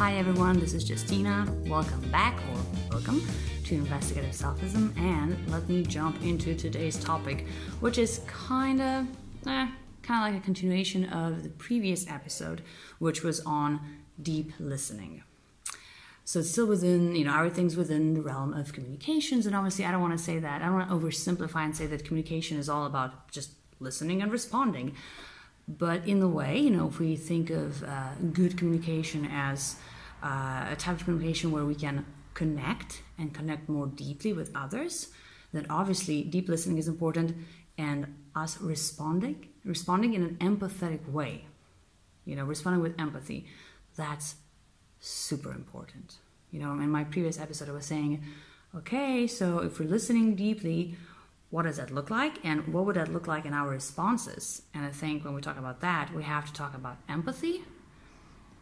Hi everyone, this is Justina. Welcome back or welcome to Investigative Selfism, and let me jump into today's topic, which is kind of, eh, kind of like a continuation of the previous episode, which was on deep listening. So it's still within, you know, everything's within the realm of communications, and obviously I don't want to say that. I don't want to oversimplify and say that communication is all about just listening and responding. But in the way, you know, if we think of uh, good communication as uh, a type of communication where we can connect and connect more deeply with others, then obviously deep listening is important and us responding, responding in an empathetic way, you know, responding with empathy, that's super important. You know, in my previous episode, I was saying, okay, so if we're listening deeply, what does that look like and what would that look like in our responses? And i think when we talk about that we have to talk about empathy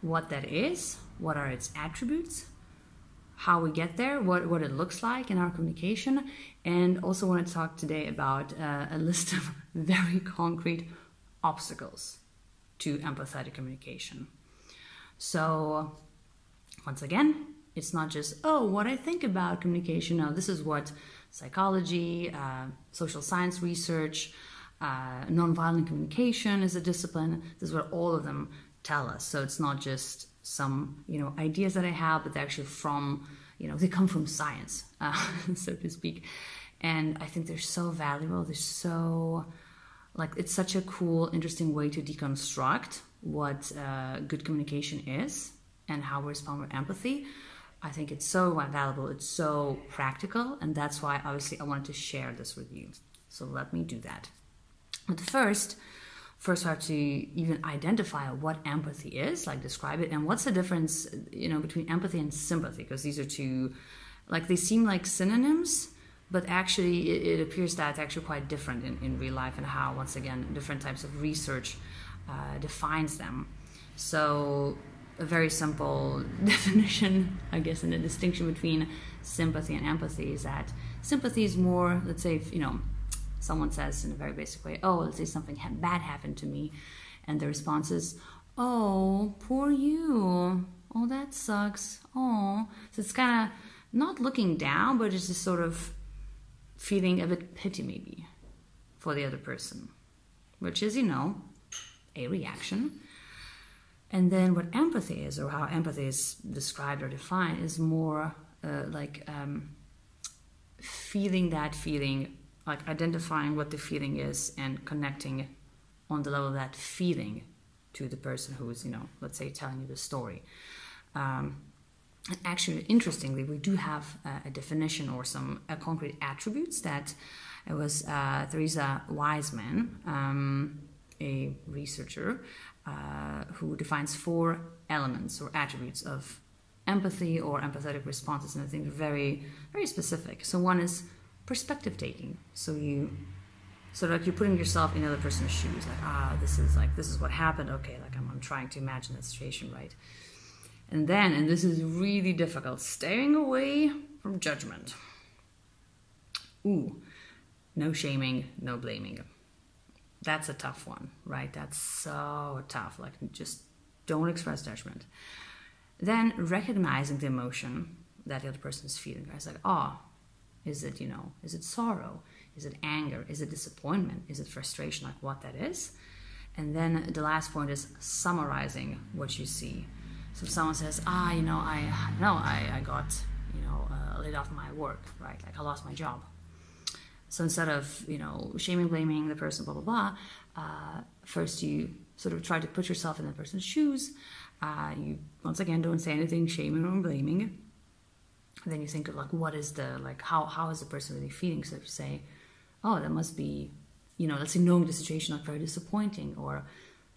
what that is what are its attributes how we get there what, what it looks like in our communication and also want to talk today about uh, a list of very concrete obstacles to empathetic communication. So once again it's not just oh what i think about communication no this is what psychology, uh, social science research, uh, nonviolent communication is a discipline. This is what all of them tell us. So it's not just some you know ideas that I have, but they're actually from you know they come from science, uh, so to speak. And I think they're so valuable. They're so like it's such a cool, interesting way to deconstruct what uh, good communication is and how we respond with empathy I think it's so valuable, it's so practical, and that's why obviously I wanted to share this with you. So let me do that. But first, first have to even identify what empathy is, like describe it, and what's the difference, you know, between empathy and sympathy, because these are two, like they seem like synonyms, but actually it, it appears that it's actually quite different in, in real life and how, once again, different types of research uh, defines them. So a very simple definition, I guess, and the distinction between sympathy and empathy is that sympathy is more, let's say, if, you know, someone says in a very basic way, oh, let's say something bad happened to me, and the response is, oh, poor you. Oh, that sucks. Oh. So it's kind of not looking down, but it's just sort of feeling a bit pity maybe for the other person, which is, you know, a reaction and then what empathy is, or how empathy is described or defined, is more uh, like um, feeling that feeling, like identifying what the feeling is and connecting on the level of that feeling to the person who is, you know, let's say telling you the story. Um, actually, interestingly, we do have a, a definition or some uh, concrete attributes that it was uh, Theresa Wiseman, um, a researcher, uh, who defines four elements or attributes of empathy or empathetic responses, and I think very, very specific. So one is perspective taking. So you so like you're putting yourself in the other person's shoes, like ah, this is like this is what happened. Okay, like I'm, I'm trying to imagine that situation, right? And then, and this is really difficult, staying away from judgment. Ooh, no shaming, no blaming that's a tough one, right? That's so tough. Like, just don't express judgment. Then recognizing the emotion that the other person is feeling. It's like, oh, is it, you know, is it sorrow? Is it anger? Is it disappointment? Is it frustration? Like what that is. And then the last point is summarizing what you see. So if someone says, ah, you know, I no, I, I got, you know, uh, laid off my work, right? Like I lost my job so instead of you know shaming, blaming the person, blah blah blah, uh, first you sort of try to put yourself in the person's shoes. Uh, you once again don't say anything shaming or blaming. then you think of like what is the like how how is the person really feeling? So if you say, oh that must be, you know, let's say knowing the situation like very disappointing, or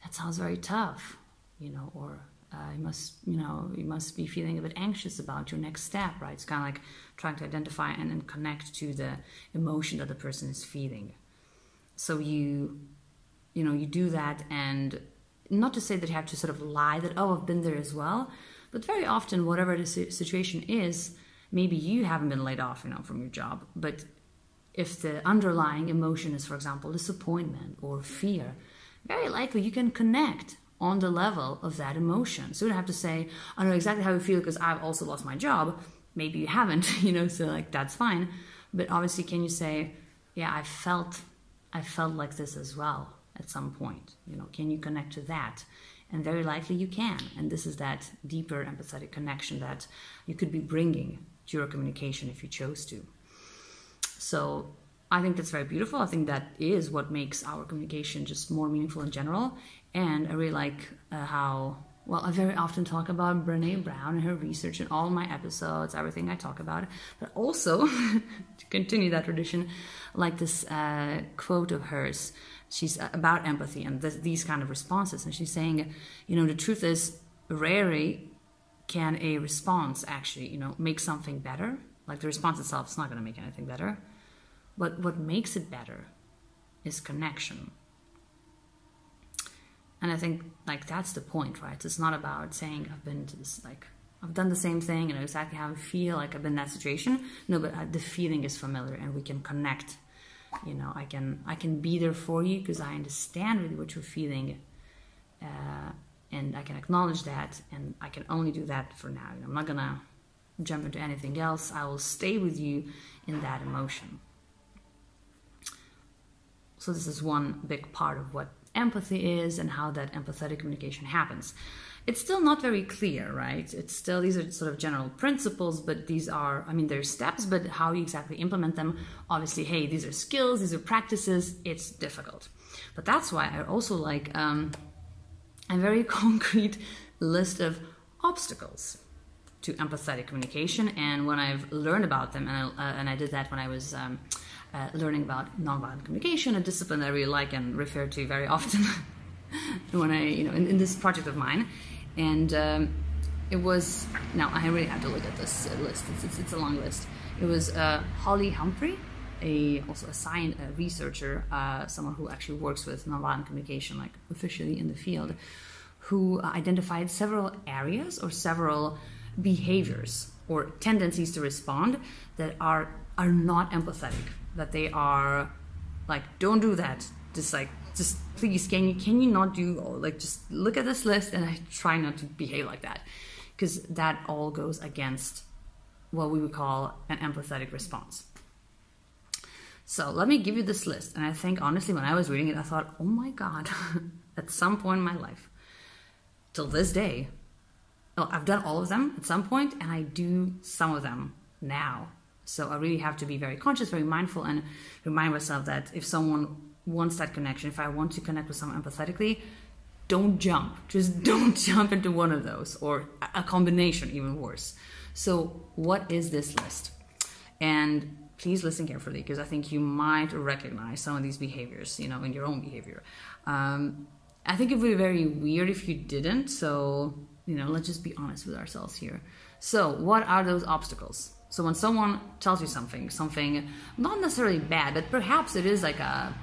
that sounds very tough, you know, or uh, you must you know you must be feeling a bit anxious about your next step right? It's kind of like trying to identify and then connect to the emotion that the person is feeling. So you you know you do that and not to say that you have to sort of lie that oh i've been there as well but very often whatever the situation is maybe you haven't been laid off you know from your job but if the underlying emotion is for example disappointment or fear very likely you can connect on the level of that emotion. So you don't have to say, I know exactly how you feel because I've also lost my job. Maybe you haven't, you know, so like that's fine. But obviously, can you say, yeah, I felt, I felt like this as well at some point. You know, can you connect to that? And very likely you can. And this is that deeper empathetic connection that you could be bringing to your communication if you chose to. So I think that's very beautiful. I think that is what makes our communication just more meaningful in general. And I really like uh, how, well, I very often talk about Brene Brown and her research in all my episodes, everything I talk about. But also, to continue that tradition, like this uh, quote of hers she's uh, about empathy and th- these kind of responses and she's saying you know the truth is rarely can a response actually you know make something better like the response itself is not going to make anything better but what makes it better is connection. And i think like that's the point right? It's not about saying i've been to this like i've done the same thing and exactly how i feel like i've been in that situation. No but uh, the feeling is familiar and we can connect. You know i can i can be there for you because i understand really what you're feeling uh, and i can acknowledge that and i can only do that for now. You know, i'm not gonna jump into anything else. I will stay with you in that emotion so this is one big part of what empathy is and how that empathetic communication happens it's still not very clear, right? It's still, these are sort of general principles, but these are, I mean, they're steps, but how you exactly implement them, obviously, hey, these are skills, these are practices, it's difficult. But that's why I also like um, a very concrete list of obstacles to empathetic communication. And when I've learned about them, and I, uh, and I did that when I was um, uh, learning about nonviolent communication, a discipline that I really like and refer to very often. when I, you know, in, in, this project of mine, and um, it was now I really have to look at this uh, list. It's, it's, it's, a long list. It was uh, Holly Humphrey, a also a science a researcher, uh, someone who actually works with nonviolent communication, like officially in the field, who identified several areas or several behaviors or tendencies to respond that are are not empathetic. That they are like, don't do that. Just like just please can you can you not do like just look at this list and I try not to behave like that because that all goes against what we would call an empathetic response. So let me give you this list. And I think honestly, when I was reading it, I thought, oh my God, at some point in my life, till this day, well, I've done all of them at some point, and I do some of them now. So I really have to be very conscious, very mindful, and remind myself that if someone wants that connection, if I want to connect with someone empathetically, don't jump. Just don't jump into one of those or a combination, even worse. So, what is this list? And please listen carefully because I think you might recognize some of these behaviors, you know, in your own behavior. Um, I think it would be very weird if you didn't. So, you know, let's just be honest with ourselves here. So, what are those obstacles? So, when someone tells you something, something not necessarily bad, but perhaps it is like a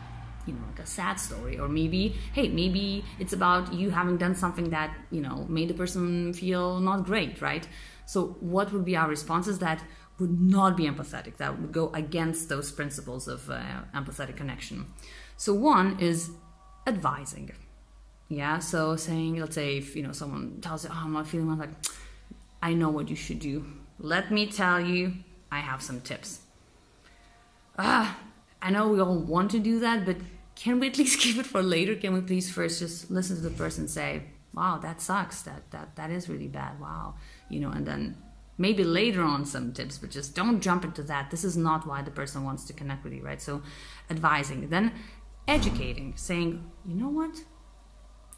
you know like a sad story or maybe hey maybe it's about you having done something that you know made the person feel not great right? So what would be our responses that would not be empathetic that would go against those principles of uh, empathetic connection. So one is advising. Yeah so saying let's say if you know someone tells you oh i'm not feeling well like i know what you should do let me tell you i have some tips ah I know we all want to do that, but can we at least keep it for later? Can we please first just listen to the person say, "Wow, that sucks. That that that is really bad. Wow," you know, and then maybe later on some tips, but just don't jump into that. This is not why the person wants to connect with you, right? So, advising, then educating, saying, "You know what?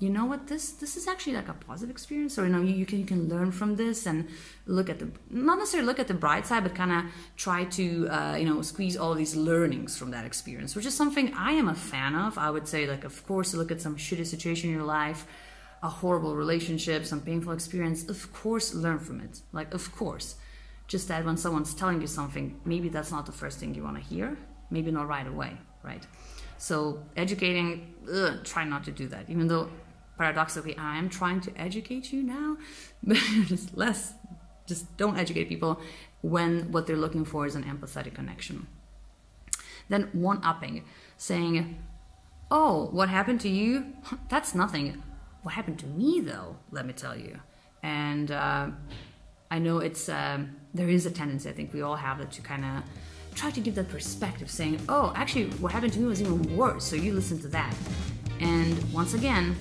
You know what this this is actually like a positive experience. Or you know you, you can you can learn from this and look at the not necessarily look at the bright side but kind of try to uh, you know squeeze all these learnings from that experience which is something i am a fan of. I would say like of course look at some shitty situation in your life a horrible relationship some painful experience of course learn from it. Like of course. Just that when someone's telling you something maybe that's not the first thing you want to hear maybe not right away right? So educating ugh, try not to do that even though paradoxically I am trying to educate you now, but just less, just don't educate people when what they're looking for is an empathetic connection. Then one upping, saying, Oh, what happened to you? That's nothing. what happened to me though, let me tell you. And uh, I know it's um, there is a tendency. I think we all have that to kind of try to give that perspective, saying, "Oh, actually, what happened to me was even worse." So you listen to that, and once again,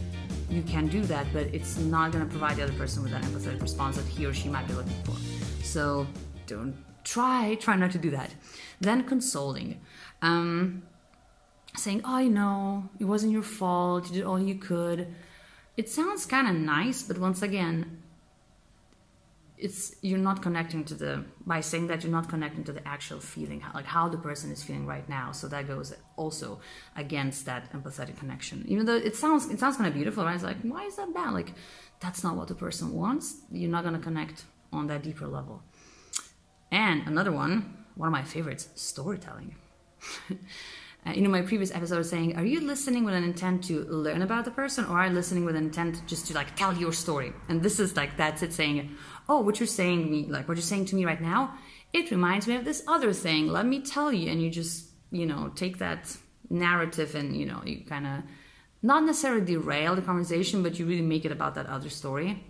you can do that, but it's not going to provide the other person with that empathetic response that he or she might be looking for. So don't try try not to do that. Then consoling. Um, saying, "Oh, you know, it wasn't your fault. You did all you could." It sounds kind of nice, but once again, it's you're not connecting to the by saying that you're not connecting to the actual feeling, like how the person is feeling right now. So that goes also against that empathetic connection. Even though it sounds it sounds kind of beautiful, right? It's like, why is that bad? Like, that's not what the person wants. You're not going to connect on that deeper level. And another one, one of my favorites, storytelling. Uh, you know, my previous episode saying, are you listening with an intent to learn about the person, or are you listening with an intent just to like tell your story? And this is like that's it saying, oh, what you're saying me, like what you're saying to me right now, it reminds me of this other thing. Let me tell you, and you just you know take that narrative and you know you kind of not necessarily derail the conversation, but you really make it about that other story.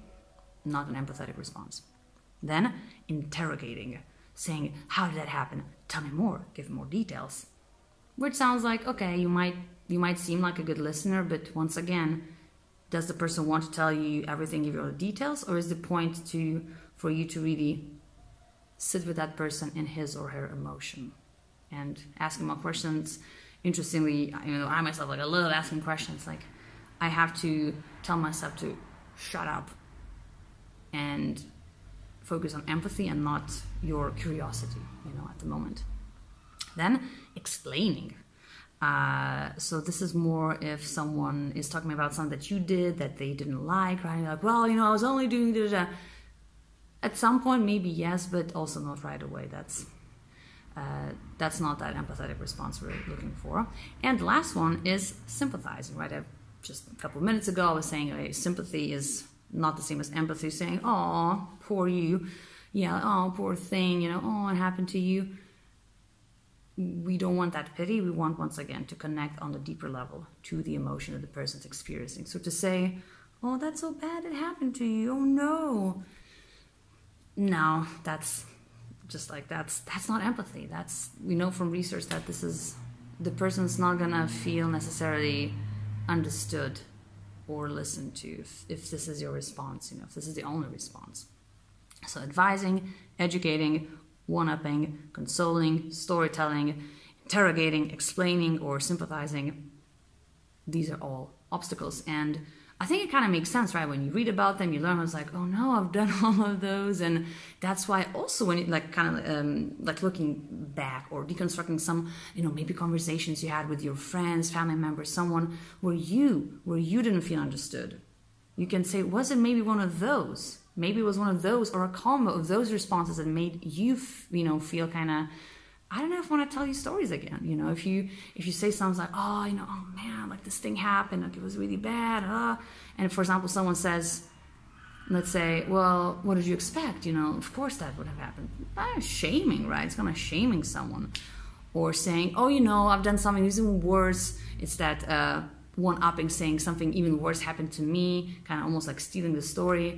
Not an empathetic response. Then interrogating, saying, how did that happen? Tell me more. Give more details which sounds like okay you might you might seem like a good listener but once again does the person want to tell you everything give you all the details or is the point to for you to really sit with that person in his or her emotion and ask them more questions? Interestingly you know i myself like i love asking questions. Like i have to tell myself to shut up and focus on empathy and not your curiosity you know at the moment then explaining. Uh, so this is more if someone is talking about something that you did that they didn't like, right? Like, well, you know, I was only doing this. At some point, maybe yes, but also not right away. That's uh, that's not that empathetic response we're looking for. And last one is sympathizing, right? I, just a couple of minutes ago, I was saying okay, sympathy is not the same as empathy. Saying, "Oh, poor you," yeah, "Oh, poor thing," you know, "Oh, it happened to you." We don't want that pity. We want, once again, to connect on the deeper level to the emotion that the person's experiencing. So to say, oh, that's so bad it happened to you. Oh, no. No, that's just like that's that's not empathy. That's we know from research that this is the person's not gonna feel necessarily understood or listened to if, if this is your response, you know, if this is the only response. So advising, educating, one upping, consoling, storytelling, interrogating, explaining, or sympathizing. These are all obstacles. And I think it kind of makes sense, right? When you read about them, you learn. I was like, oh no, I've done all of those, and that's why also when you like kind of um, like looking back or deconstructing some, you know, maybe conversations you had with your friends, family members, someone where you where you didn't feel understood, you can say, was it maybe one of those? Maybe it was one of those or a combo of those responses that made you you know feel kind of I don't know if I want to tell you stories again. You know, if you if you say something like, oh, you know, oh man, like this thing happened, like it was really bad, uh, and for example, someone says, let's say, well, what did you expect? You know, of course that would have happened. Shaming, right? It's kind of shaming someone, or saying, oh, you know, I've done something even worse. It's that uh, one upping, saying something even worse happened to me, kind of almost like stealing the story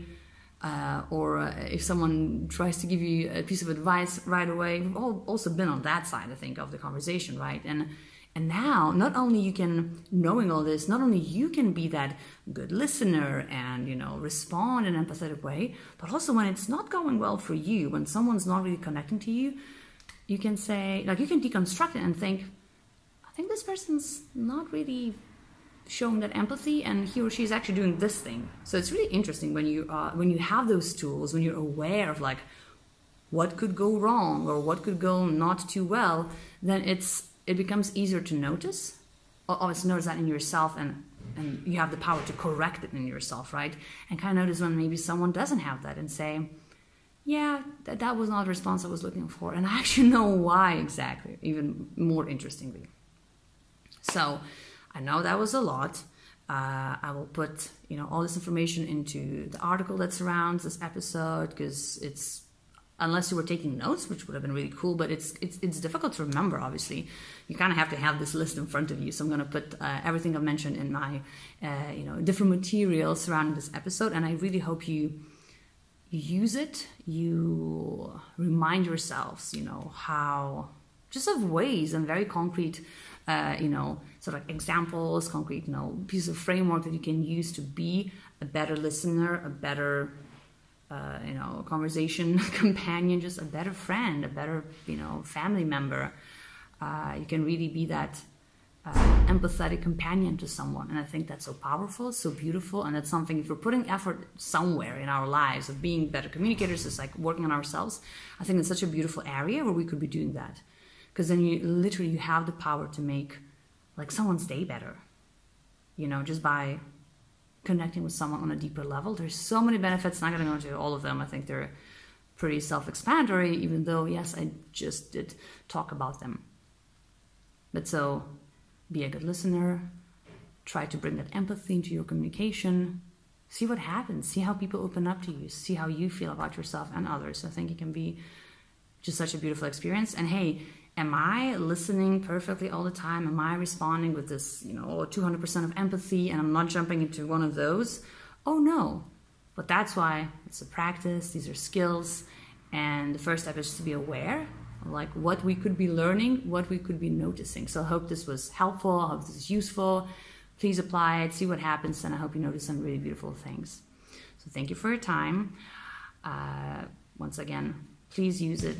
uh, or uh, if someone tries to give you a piece of advice right away we've all also been on that side i think of the conversation right? And and now not only you can knowing all this not only you can be that good listener and you know respond in an empathetic way but also when it's not going well for you when someone's not really connecting to you you can say like you can deconstruct it and think i think this person's not really showing that empathy and he or she is actually doing this thing. So it's really interesting when you uh, when you have those tools when you're aware of like what could go wrong or what could go not too well then it's it becomes easier to notice. Obviously notice that in yourself and and you have the power to correct it in yourself right? And kind of notice when maybe someone doesn't have that and say yeah that, that was not the response i was looking for. And i actually know why exactly even more interestingly. So I know that was a lot. Uh, I will put you know all this information into the article that surrounds this episode because it's unless you were taking notes, which would have been really cool. But it's it's it's difficult to remember. Obviously, you kind of have to have this list in front of you. So I'm going to put uh, everything I've mentioned in my uh, you know different materials surrounding this episode, and I really hope you use it. You remind yourselves, you know how just of ways and very concrete. Uh, you know, sort of examples, concrete, you know, pieces of framework that you can use to be a better listener, a better uh, you know, conversation companion, just a better friend, a better, you know, family member. Uh, you can really be that uh, empathetic companion to someone. And I think that's so powerful, so beautiful. And that's something, if we're putting effort somewhere in our lives of being better communicators, it's like working on ourselves. I think it's such a beautiful area where we could be doing that. Because then you literally you have the power to make like someone's day better. You know, just by connecting with someone on a deeper level. There's so many benefits. Not going to go into all of them. I think they're pretty self-explanatory, even though yes, I just did talk about them. But so, be a good listener. Try to bring that empathy into your communication. See what happens. See how people open up to you. See how you feel about yourself and others. I think it can be just such a beautiful experience. And hey, am I listening perfectly all the time? Am I responding with this, you know, 200% of empathy and I'm not jumping into one of those? Oh no. But that's why it's a practice, these are skills. And the first step is to be aware like what we could be learning, what we could be noticing. So I hope this was helpful, I hope this is useful. Please apply it, see what happens, and I hope you notice some really beautiful things. So thank you for your time. Uh, once again, please use it.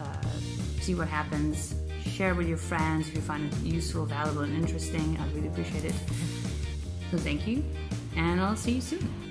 Uh, see what happens. Share with your friends if you find it useful, valuable, and interesting. I'd really appreciate it. So thank you, and I'll see you soon.